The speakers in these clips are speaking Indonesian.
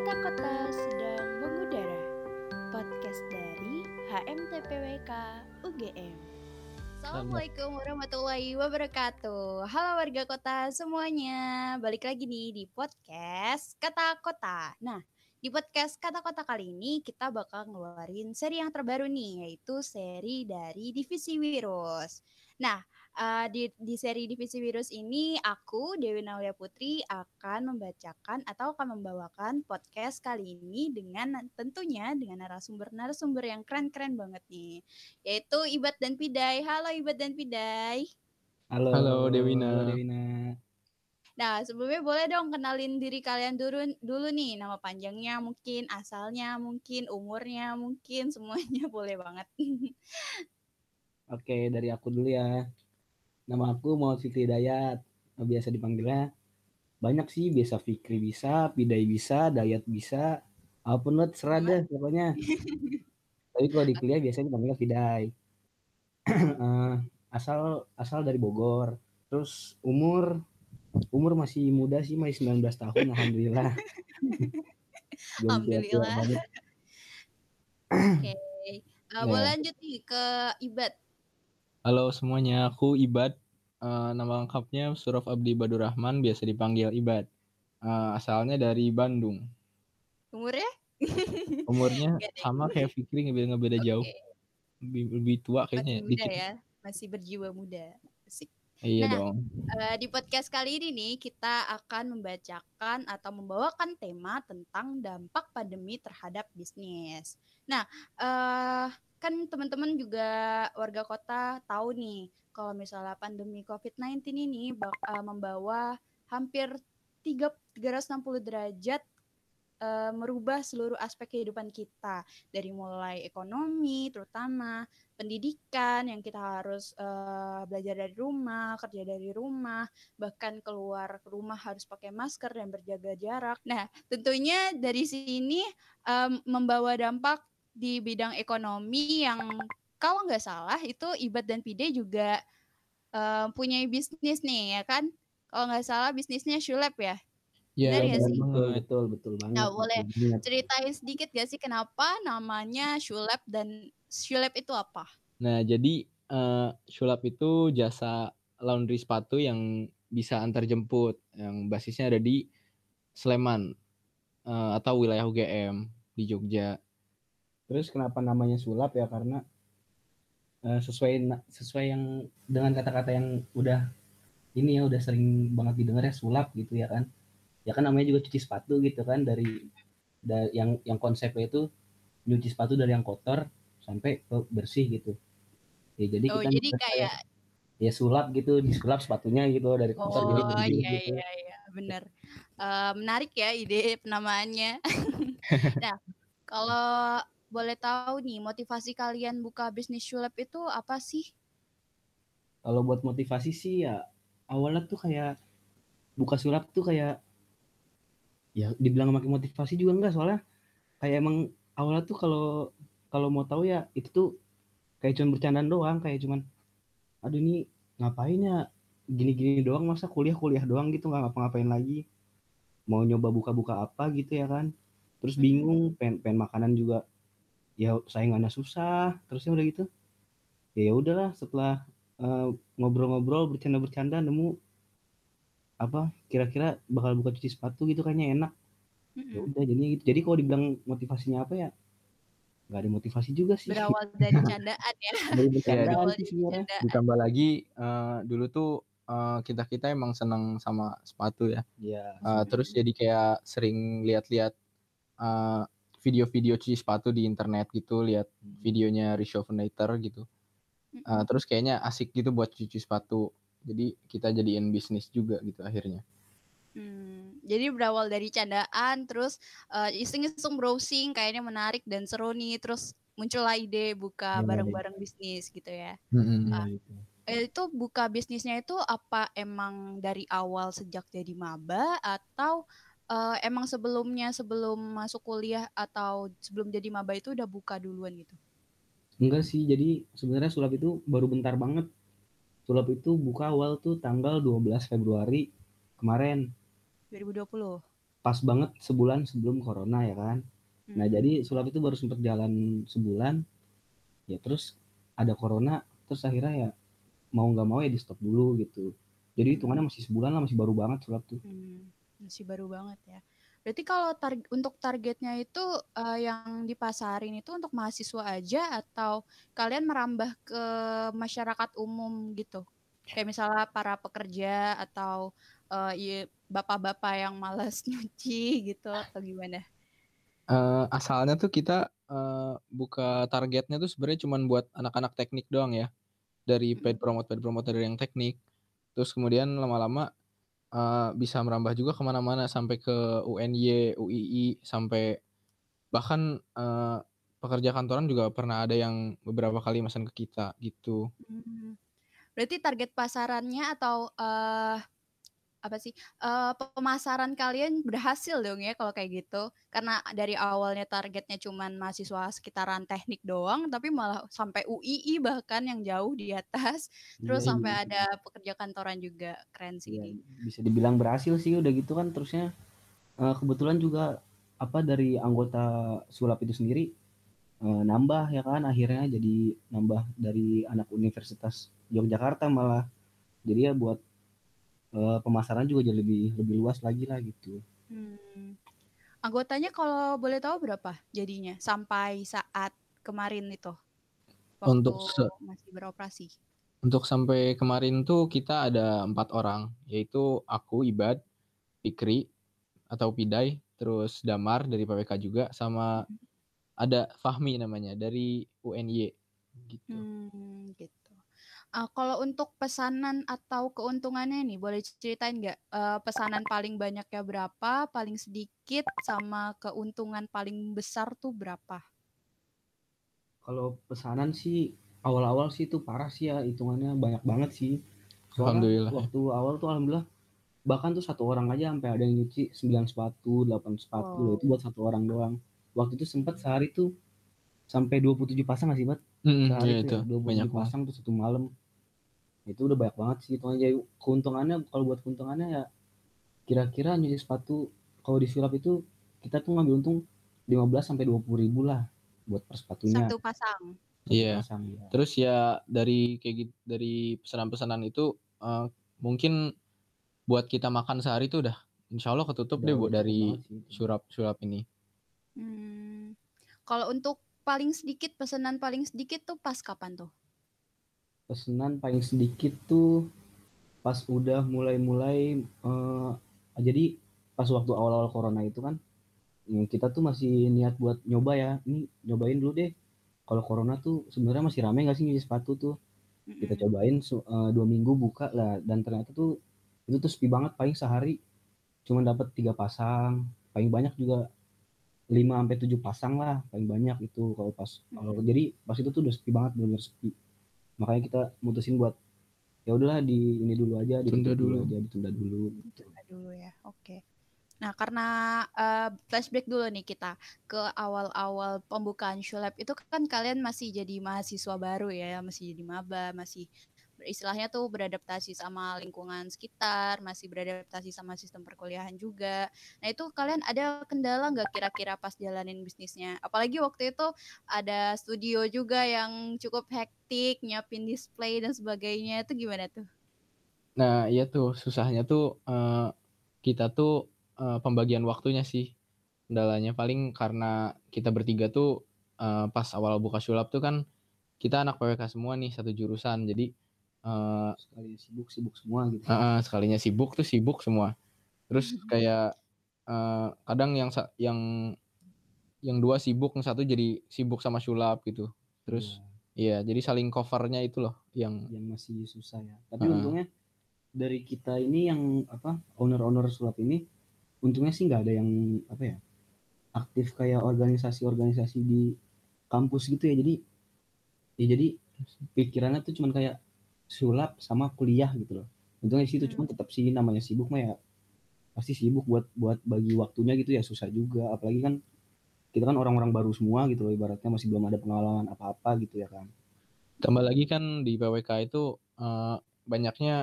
Kata-kata sedang mengudara. Podcast dari HMTPWK UGM. Assalamualaikum warahmatullahi wabarakatuh. Halo warga kota semuanya. Balik lagi nih di podcast Kata Kota. Nah, di podcast Kata Kota kali ini kita bakal ngeluarin seri yang terbaru nih, yaitu seri dari Divisi Virus. Nah, uh, di, di seri Divisi Virus ini aku Dewi Naulia Putri akan membacakan atau akan membawakan podcast kali ini dengan tentunya dengan narasumber-narasumber yang keren-keren banget nih yaitu Ibat dan Pidai. Halo Ibat dan Pidai. Halo. Halo Dewina. Halo Dewina. Nah, sebelumnya boleh dong kenalin diri kalian dulu dulu nih, nama panjangnya mungkin, asalnya mungkin, umurnya mungkin, semuanya boleh banget. Oke, dari aku dulu ya. Nama aku mau Fikri Dayat. Biasa dipanggilnya banyak sih, biasa Fikri bisa, Pidai bisa, Dayat bisa, apa pun lo terserah deh pokoknya. Tapi kalau di kuliah biasanya dipanggilnya Pidai. uh, asal asal dari Bogor. Terus umur umur masih muda sih, masih 19 tahun alhamdulillah. alhamdulillah. Oke. Okay. Uh, yeah. Boleh lanjut nih ke Ibad. Halo semuanya, aku Ibad. Uh, nama lengkapnya Suraf Abdi Badurrahman, biasa dipanggil Ibad. Uh, asalnya dari Bandung. Umurnya? Umurnya sama kayak Fikri, nggak beda okay. jauh. Lebih, lebih tua kayaknya. Masih muda dikit. ya, masih berjiwa muda. Asik. Iya nah, dong. Uh, di podcast kali ini nih kita akan membacakan atau membawakan tema tentang dampak pandemi terhadap bisnis. Nah, uh, kan teman-teman juga warga kota tahu nih kalau misalnya pandemi COVID-19 ini bak, uh, membawa hampir 3, 360 derajat uh, merubah seluruh aspek kehidupan kita dari mulai ekonomi terutama pendidikan yang kita harus uh, belajar dari rumah kerja dari rumah bahkan keluar rumah harus pakai masker dan berjaga jarak nah tentunya dari sini um, membawa dampak di bidang ekonomi yang kalau nggak salah itu Ibad dan Pide juga uh, punya bisnis nih ya kan? Kalau nggak salah bisnisnya Shulab ya? Iya, ya, sih? betul, betul, betul banget. Nah, boleh ceritain sedikit gak sih kenapa namanya Shulab dan Shulab itu apa? Nah, jadi uh, Shulab itu jasa laundry sepatu yang bisa antar jemput, yang basisnya ada di Sleman uh, atau wilayah UGM di Jogja. Terus kenapa namanya sulap ya karena uh, sesuai sesuai yang dengan kata-kata yang udah ini ya udah sering banget didengar ya sulap gitu ya kan. Ya kan namanya juga cuci sepatu gitu kan dari, dari yang yang konsepnya itu nyuci sepatu dari yang kotor sampai ke bersih gitu. Ya jadi oh, kita jadi kayak ya sulap gitu disulap sepatunya gitu dari kotor oh, jadi iya, gitu. iya iya benar. Uh, menarik ya ide penamaannya. nah, kalau boleh tahu nih motivasi kalian buka bisnis Shulab itu apa sih? Kalau buat motivasi sih ya awalnya tuh kayak buka sulap tuh kayak ya dibilang pakai motivasi juga enggak soalnya kayak emang awalnya tuh kalau kalau mau tahu ya itu tuh kayak cuma bercandaan doang kayak cuman aduh ini ngapain ya? Gini-gini doang masa kuliah-kuliah doang gitu nggak ngapa-ngapain lagi? Mau nyoba buka-buka apa gitu ya kan? Terus bingung pengen, pengen makanan juga ya saingannya susah terusnya udah gitu. Ya, ya udahlah setelah eh, ngobrol-ngobrol bercanda-bercanda nemu apa kira-kira bakal buka cuci sepatu gitu kayaknya enak. Mm-hmm. ya udah jadi gitu. Jadi kalau dibilang motivasinya apa ya nggak ada motivasi juga sih. Berawal dari candaan ya. Dari bercandaan sih sebenarnya. ditambah lagi uh, dulu tuh uh, kita kita emang senang sama sepatu ya. Yeah, uh, terus jadi kayak sering lihat-lihat uh, video-video cuci sepatu di internet gitu, lihat hmm. videonya Reshovenator gitu. Uh, terus kayaknya asik gitu buat cuci sepatu. Jadi kita jadiin bisnis juga gitu akhirnya. Hmm, jadi berawal dari candaan, terus uh, iseng-iseng browsing, kayaknya menarik dan seru nih, terus muncullah ide buka iya, bareng-bareng bisnis gitu ya. Hmm, uh, itu buka bisnisnya itu apa emang dari awal sejak jadi maba atau uh, emang sebelumnya sebelum masuk kuliah atau sebelum jadi maba itu udah buka duluan gitu? Enggak sih, jadi sebenarnya sulap itu baru bentar banget. Sulap itu buka awal tuh tanggal 12 Februari kemarin. 2020. pas banget sebulan sebelum corona ya kan. Nah, Hmm. jadi sulap itu baru sempet jalan sebulan, ya terus ada corona, terus akhirnya ya mau nggak mau ya di-stop dulu gitu. Jadi hitungannya masih sebulan lah, masih baru banget sulap tuh. Hmm, masih baru banget ya. Berarti kalau tar- untuk targetnya itu eh, yang dipasarin itu untuk mahasiswa aja atau kalian merambah ke masyarakat umum gitu? Kayak misalnya para pekerja atau iya, bapak-bapak yang malas nyuci gitu atau gimana? Eh, asalnya tuh kita eh, buka targetnya tuh sebenarnya cuma buat anak-anak teknik doang ya. Dari paid promote paid promote dari yang teknik. Terus kemudian lama-lama eh, bisa merambah juga ke mana-mana sampai ke UNY, UII, sampai bahkan eh, pekerja kantoran juga pernah ada yang beberapa kali pesan ke kita gitu. Hmm. Berarti target pasarannya atau eh apa sih eh, pemasaran kalian berhasil dong ya kalau kayak gitu. Karena dari awalnya targetnya cuman mahasiswa sekitaran teknik doang tapi malah sampai UII bahkan yang jauh di atas. Terus Iya, sampai iya. ada pekerja kantoran juga keren sih. Iya, ini bisa dibilang berhasil sih udah gitu kan. Terusnya eh, kebetulan juga apa dari anggota sulap itu sendiri eh, nambah ya kan akhirnya jadi nambah dari anak Universitas Yogyakarta malah. Jadi ya buat eh, pemasaran juga jadi lebih lebih luas lagi lah gitu Hmm. anggotanya kalau boleh tahu berapa jadinya sampai saat kemarin itu waktu Untuk se- masih beroperasi Untuk sampai kemarin tuh kita ada empat orang, yaitu aku, Ibad, Fikri, atau Pidai, terus Damar dari PWK juga, sama ada Fahmi namanya dari UNY gitu. Hmm, gitu. Ah, kalau untuk pesanan atau keuntungannya nih, boleh ceritain nggak eh, pesanan paling banyaknya berapa, paling sedikit, sama keuntungan paling besar tuh berapa? kalau pesanan sih awal-awal sih itu parah sih ya hitungannya banyak banget sih soalnya Alhamdulillah ya. waktu awal tuh alhamdulillah bahkan tuh satu orang aja sampai ada yang nyuci 9 sepatu 8 sepatu loh itu Wow. buat satu orang doang waktu itu sempat sehari tuh sampai 27 pasang nggak sih Bat? Mm-mm, sehari iya tuh itu ya 27 banyak banget. pasang tuh satu malam itu udah banyak banget sih hitungannya jadi keuntungannya kalau buat keuntungannya ya kira-kira nyuci sepatu kalau di sulap itu kita tuh ngambil untung 15 sampai 20 ribu lah buat per sepatunya Satu pasang. Iya. pasang ya. Terus ya dari kayak gitu dari pesanan-pesanan itu eh, mungkin buat kita makan sehari tuh udah insya Allah ketutup Udah- deh bu udah cukup dari itu. surap-surap ini. Hmm. Kalau untuk paling sedikit, pesanan paling sedikit tuh pas kapan tuh? Pesanan paling sedikit tuh pas udah mulai-mulai eh, jadi pas waktu awal-awal corona itu kan kita tuh masih niat buat nyoba ya ini nyobain dulu deh. Kalau corona tuh sebenarnya masih rame nggak sih nyuci sepatu tuh? Kita cobain eh, dua minggu buka lah dan ternyata tuh itu tuh sepi banget paling sehari cuma dapat tiga pasang paling banyak juga 5 sampai 7 pasang lah paling banyak itu kalau pas kalau jadi pas itu tuh udah sepi banget benar sepi makanya kita mutusin buat ya udahlah di ini dulu aja Tunda ditutup dulu dulu. aja ditunda dulu gitu. Tunda dulu ya. Oke. Nah, karena eh, flashback dulu nih kita ke awal-awal pembukaan Shulab itu kan kalian masih jadi mahasiswa baru ya, masih jadi maba, masih istilahnya tuh beradaptasi sama lingkungan sekitar, masih beradaptasi sama sistem perkuliahan juga. Nah, itu kalian ada kendala nggak kira-kira pas jalanin bisnisnya? Apalagi waktu itu ada studio juga yang cukup hektik, nyiapin display dan sebagainya. Itu gimana tuh? Nah iya tuh susahnya tuh eh, kita tuh eh, pembagian waktunya sih kendalanya paling karena kita bertiga tuh eh, pas awal buka sulap tuh kan kita anak PWK semua nih satu jurusan jadi eh, sekali sibuk-sibuk semua gitu. eh, eh, sekalinya sibuk tuh sibuk semua. Terus kayak eh, kadang yang yang yang dua sibuk yang satu jadi sibuk sama sulap gitu. Terus iya. jadi saling covernya itu loh yang Ya, yang masih susah ya. Tapi Heeh. untungnya dari kita ini yang apa owner-owner sulap ini untungnya sih nggak ada yang apa ya aktif kayak organisasi-organisasi di kampus gitu ya. Jadi ya jadi pikirannya tuh cuman kayak sulap sama kuliah gitu loh untungnya di situ Hmm. cuman tetap sih namanya sibuk mah ya pasti sibuk buat buat bagi waktunya gitu ya susah juga apalagi kan kita kan orang-orang baru semua gitu loh ibaratnya masih belum ada pengalaman apa-apa gitu ya kan tambah lagi kan di PWK itu eh, banyaknya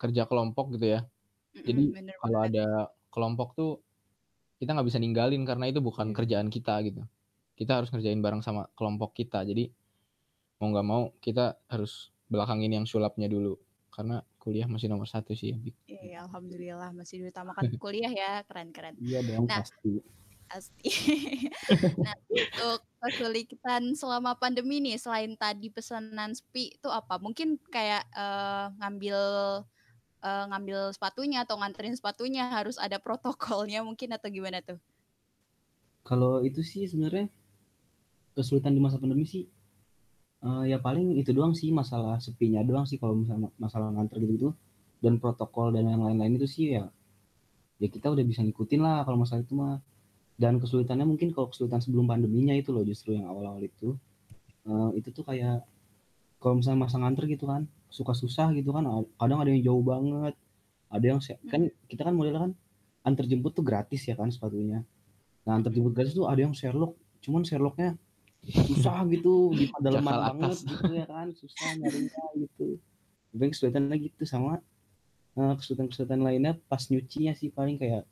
kerja kelompok gitu ya Mm-mm, Jadi bener kalau banget. ada kelompok tuh kita nggak bisa ninggalin karena itu bukan Iya. kerjaan kita gitu. Kita harus ngerjain bareng sama kelompok kita. Jadi mau nggak mau kita harus belakangin yang sulapnya dulu karena kuliah masih nomor satu sih. Bik. Iya, alhamdulillah masih diutamakan kuliah ya, keren-keren. Iya dong Nah. pasti. Pasti. nah, untuk kesulitan selama pandemi nih, selain tadi pesanan sepi itu apa? Mungkin kayak eh, ngambil eh, ngambil sepatunya atau nganterin sepatunya harus ada protokolnya mungkin atau gimana tuh? Kalau itu sih sebenarnya kesulitan di masa pandemi sih eh, ya paling itu doang sih masalah sepinya doang sih kalau misalnya masalah nganter gitu-gitu. Dan protokol dan yang lain-lain itu sih ya ya kita udah bisa ngikutin lah kalau masalah itu mah. Dan kesulitannya mungkin kalau kesulitan sebelum pandeminya itu loh justru yang awal-awal itu. Eh, itu tuh kayak kalau misalnya masa nganter gitu kan suka susah gitu kan kadang ada yang jauh banget. Ada yang se- kan kita kan modelnya kan antar jemput tuh gratis ya kan sepatunya. Nah antar jemput gratis tuh ada yang Sherlock cuman Sherlocknya susah gitu di pedalaman banget gitu ya kan susah nyarinya gitu. Tapi kesulitannya gitu sama eh, kesulitan-kesulitan lainnya pas nyucinya sih paling kayak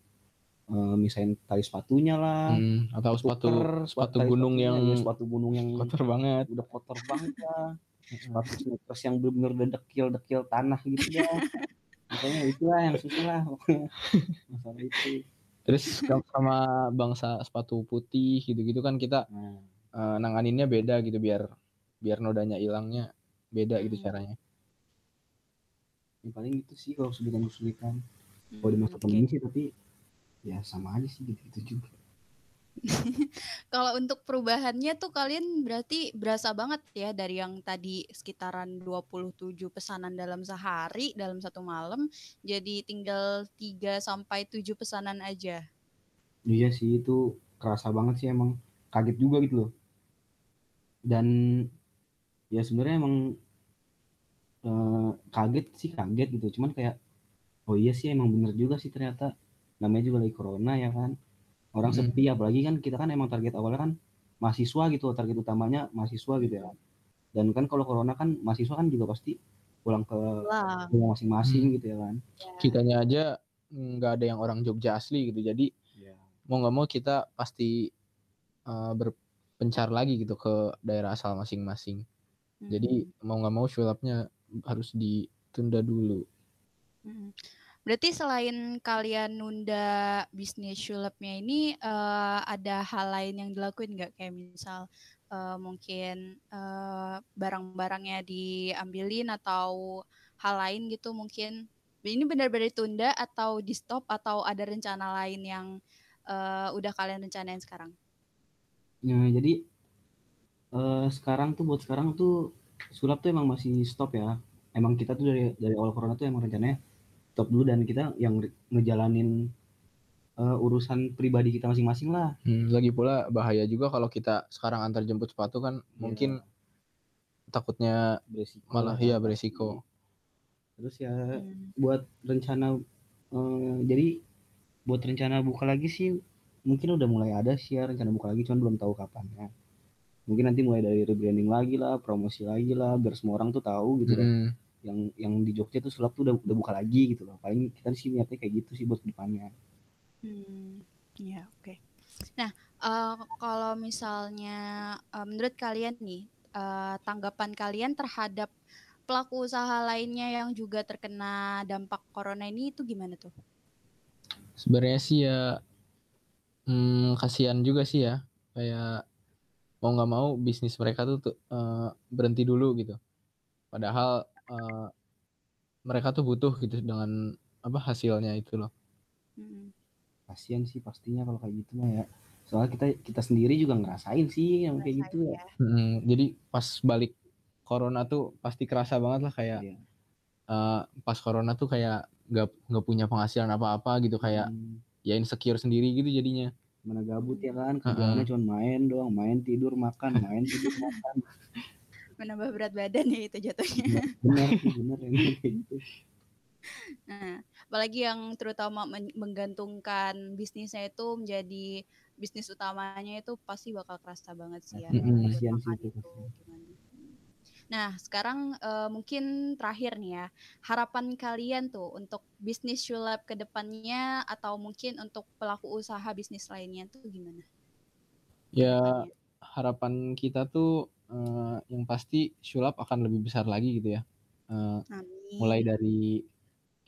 eh, misahin tali sepatunya lah. Hmm, atau sepatu tuker sepatu gunung yang ya, sepatu gunung yang kotor banget. udah kotor banget lah sepatu sneakers yang bener-bener udah dekil-dekil tanah gitu dah makanya itulah yang susah lah masalah itu. Terus sama bangsa sepatu putih gitu-gitu kan kita nah eh, nanganinnya beda gitu biar biar nodanya hilangnya beda gitu Hmm. caranya. yang paling itu sih kalau kesulitan-kesulitan kalau di Hmm, masa pandemi sih tapi ya sama aja sih gitu-gitu juga Kalau untuk perubahannya tuh kalian berarti berasa banget ya dari yang tadi sekitaran 27 pesanan dalam sehari dalam satu malam jadi tinggal 3 sampai 7 pesanan aja. iya sih itu kerasa banget sih emang kaget juga gitu loh dan ya sebenarnya emang eh, kaget sih kaget gitu. Cuman kayak oh iya sih emang bener juga sih ternyata. Namanya juga lagi corona ya kan. Orang Mm. sepi apalagi kan kita kan emang target awalnya kan mahasiswa gitu target utamanya mahasiswa gitu ya. Kan dan kan kalau corona kan mahasiswa kan juga pasti pulang ke rumah masing-masing Hmm. gitu ya kan. Kitanya aja nggak ada yang orang Jogja asli gitu. Jadi mau nggak mau kita pasti eh, berpencar lagi gitu ke daerah asal masing-masing. Jadi mau nggak mau sulapnya harus ditunda dulu. Mm. Berarti selain kalian nunda bisnis sulapnya ini eh, ada hal lain yang dilakuin nggak kayak misal eh, mungkin eh, barang-barangnya diambilin atau hal lain gitu mungkin ini benar-benar ditunda atau di stop atau ada rencana lain yang eh, udah kalian rencanain sekarang? Nah, jadi eh, sekarang tuh buat sekarang tuh sulap tuh emang masih stop ya. Emang kita tuh dari dari awal corona tuh emang rencananya stop dulu dan kita yang re- ngejalanin eh, urusan pribadi kita masing-masing lah. Hmm, lagi pula bahaya juga kalau kita sekarang antar jemput sepatu kan mungkin takutnya beresiko. malah lah, iya beresiko. Terus ya buat rencana eh, jadi buat rencana buka lagi sih mungkin udah mulai ada sih ya rencana buka lagi cuman belum tahu kapan ya. Mungkin nanti mulai dari rebranding lagi lah, promosi lagi lah, biar semua orang tuh tahu gitu kan. Mm-mm. yang yang di Jogja tuh sulap tuh udah udah buka lagi gitu loh. Paling kita sih niatnya kayak gitu sih buat depannya. Hmm, ya oke. Nah, eh, kalau misalnya eh, menurut kalian nih, eh, tanggapan kalian terhadap pelaku usaha lainnya yang juga terkena dampak corona ini itu gimana tuh? Sebenarnya sih ya hmm, kasihan juga sih ya. Kayak mau nggak mau bisnis mereka tuh, tuh eh, berhenti dulu gitu. Padahal eh, mereka tuh butuh gitu dengan apa hasilnya itu loh. Hmm, Kasian sih pastinya kalau kayak gitu mah ya. Soalnya kita kita sendiri juga ngerasain sih yang kayak gitu ya. Mm, jadi pas balik corona tuh pasti kerasa banget lah kayak Iya. eh, pas corona tuh kayak nggak nggak punya penghasilan apa-apa gitu kayak Hmm, ya insecure sendiri gitu jadinya. mana gabut ya kan kerjaannya cuma main doang, main tidur makan, main tidur makan. menambah berat badan ya itu jatuhnya. Bener yang kayak gitu. Nah, apalagi yang terutama men- menggantungkan bisnisnya itu menjadi bisnis utamanya itu pasti bakal kerasa banget sih ya. Mm-mm. buat Kasian sih makan itu, itu. Nah, sekarang uh, mungkin terakhir nih ya, harapan kalian tuh untuk bisnis Shulab ke depannya atau mungkin untuk pelaku usaha bisnis lainnya tuh gimana? Ya, harapan kita tuh uh, yang pasti Shulab akan lebih besar lagi gitu ya. Uh, mulai dari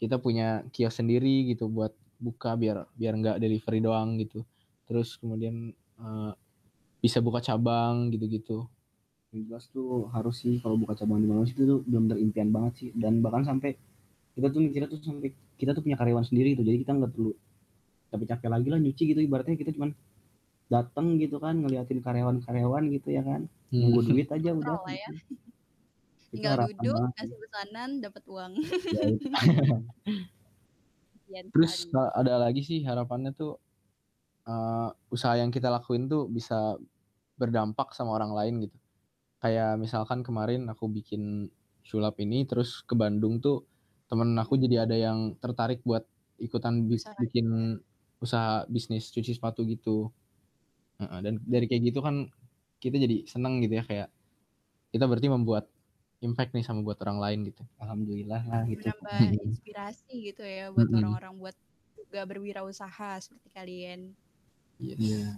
kita punya kios sendiri gitu buat buka biar biar nggak delivery doang gitu. Terus kemudian uh, bisa buka cabang gitu-gitu yang jelas tuh harus sih kalau buka cabang di Malaysia itu tuh belum impian banget sih. Dan bahkan sampai kita tuh mikirnya tuh sampai kita tuh punya karyawan sendiri tuh jadi kita nggak perlu capek-capek lagi lah nyuci gitu. Ibaratnya kita cuman datang gitu kan ngeliatin karyawan-karyawan gitu ya kan. Hmm. nunggu duit aja udah gitu. ya. tinggal duduk kasih pesanan dapat uang. Ya, terus ada lagi sih harapannya tuh uh, usaha yang kita lakuin tuh bisa berdampak sama orang lain gitu kayak misalkan kemarin aku bikin sulap ini terus ke Bandung tuh temen aku jadi ada yang tertarik buat ikutan bis, bikin usaha bisnis cuci sepatu gitu. Dan dari kayak gitu kan kita jadi seneng gitu ya kayak kita berarti membuat impact nih sama buat orang lain gitu. Alhamdulillah lah gitu. Menambah inspirasi gitu ya buat orang-orang buat juga berwirausaha seperti kalian. Yes. yeah.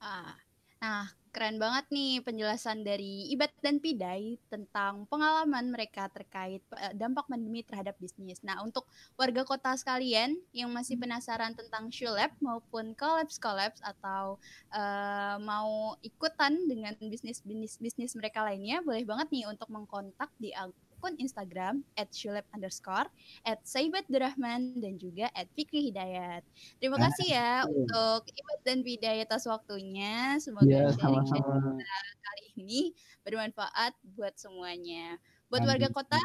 ah nah Keren banget nih penjelasan dari Ibat dan Pidai tentang pengalaman mereka terkait eh, dampak pandemi terhadap bisnis. Nah, untuk warga kota sekalian yang masih hmm. penasaran tentang Shoe Lab maupun collabs-collabs atau uh, mau ikutan dengan bisnis-bisnis bisnis mereka lainnya, boleh banget nih untuk mengkontak di akun Instagram at shulab underscore, at Saibat Durrahman, dan juga at Fikri Hidayat. Terima nah, kasih ya untuk Ibat dan Bidayat atas waktunya. Semoga ya, sama-sama. kali ini bermanfaat buat semuanya. Buat warga kota,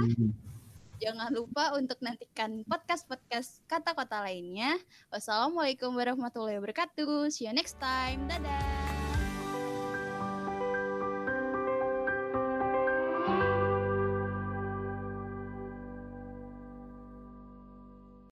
jangan lupa untuk nantikan podcast-podcast kata kota lainnya. Wassalamualaikum warahmatullahi wabarakatuh. See you next time. Dadah.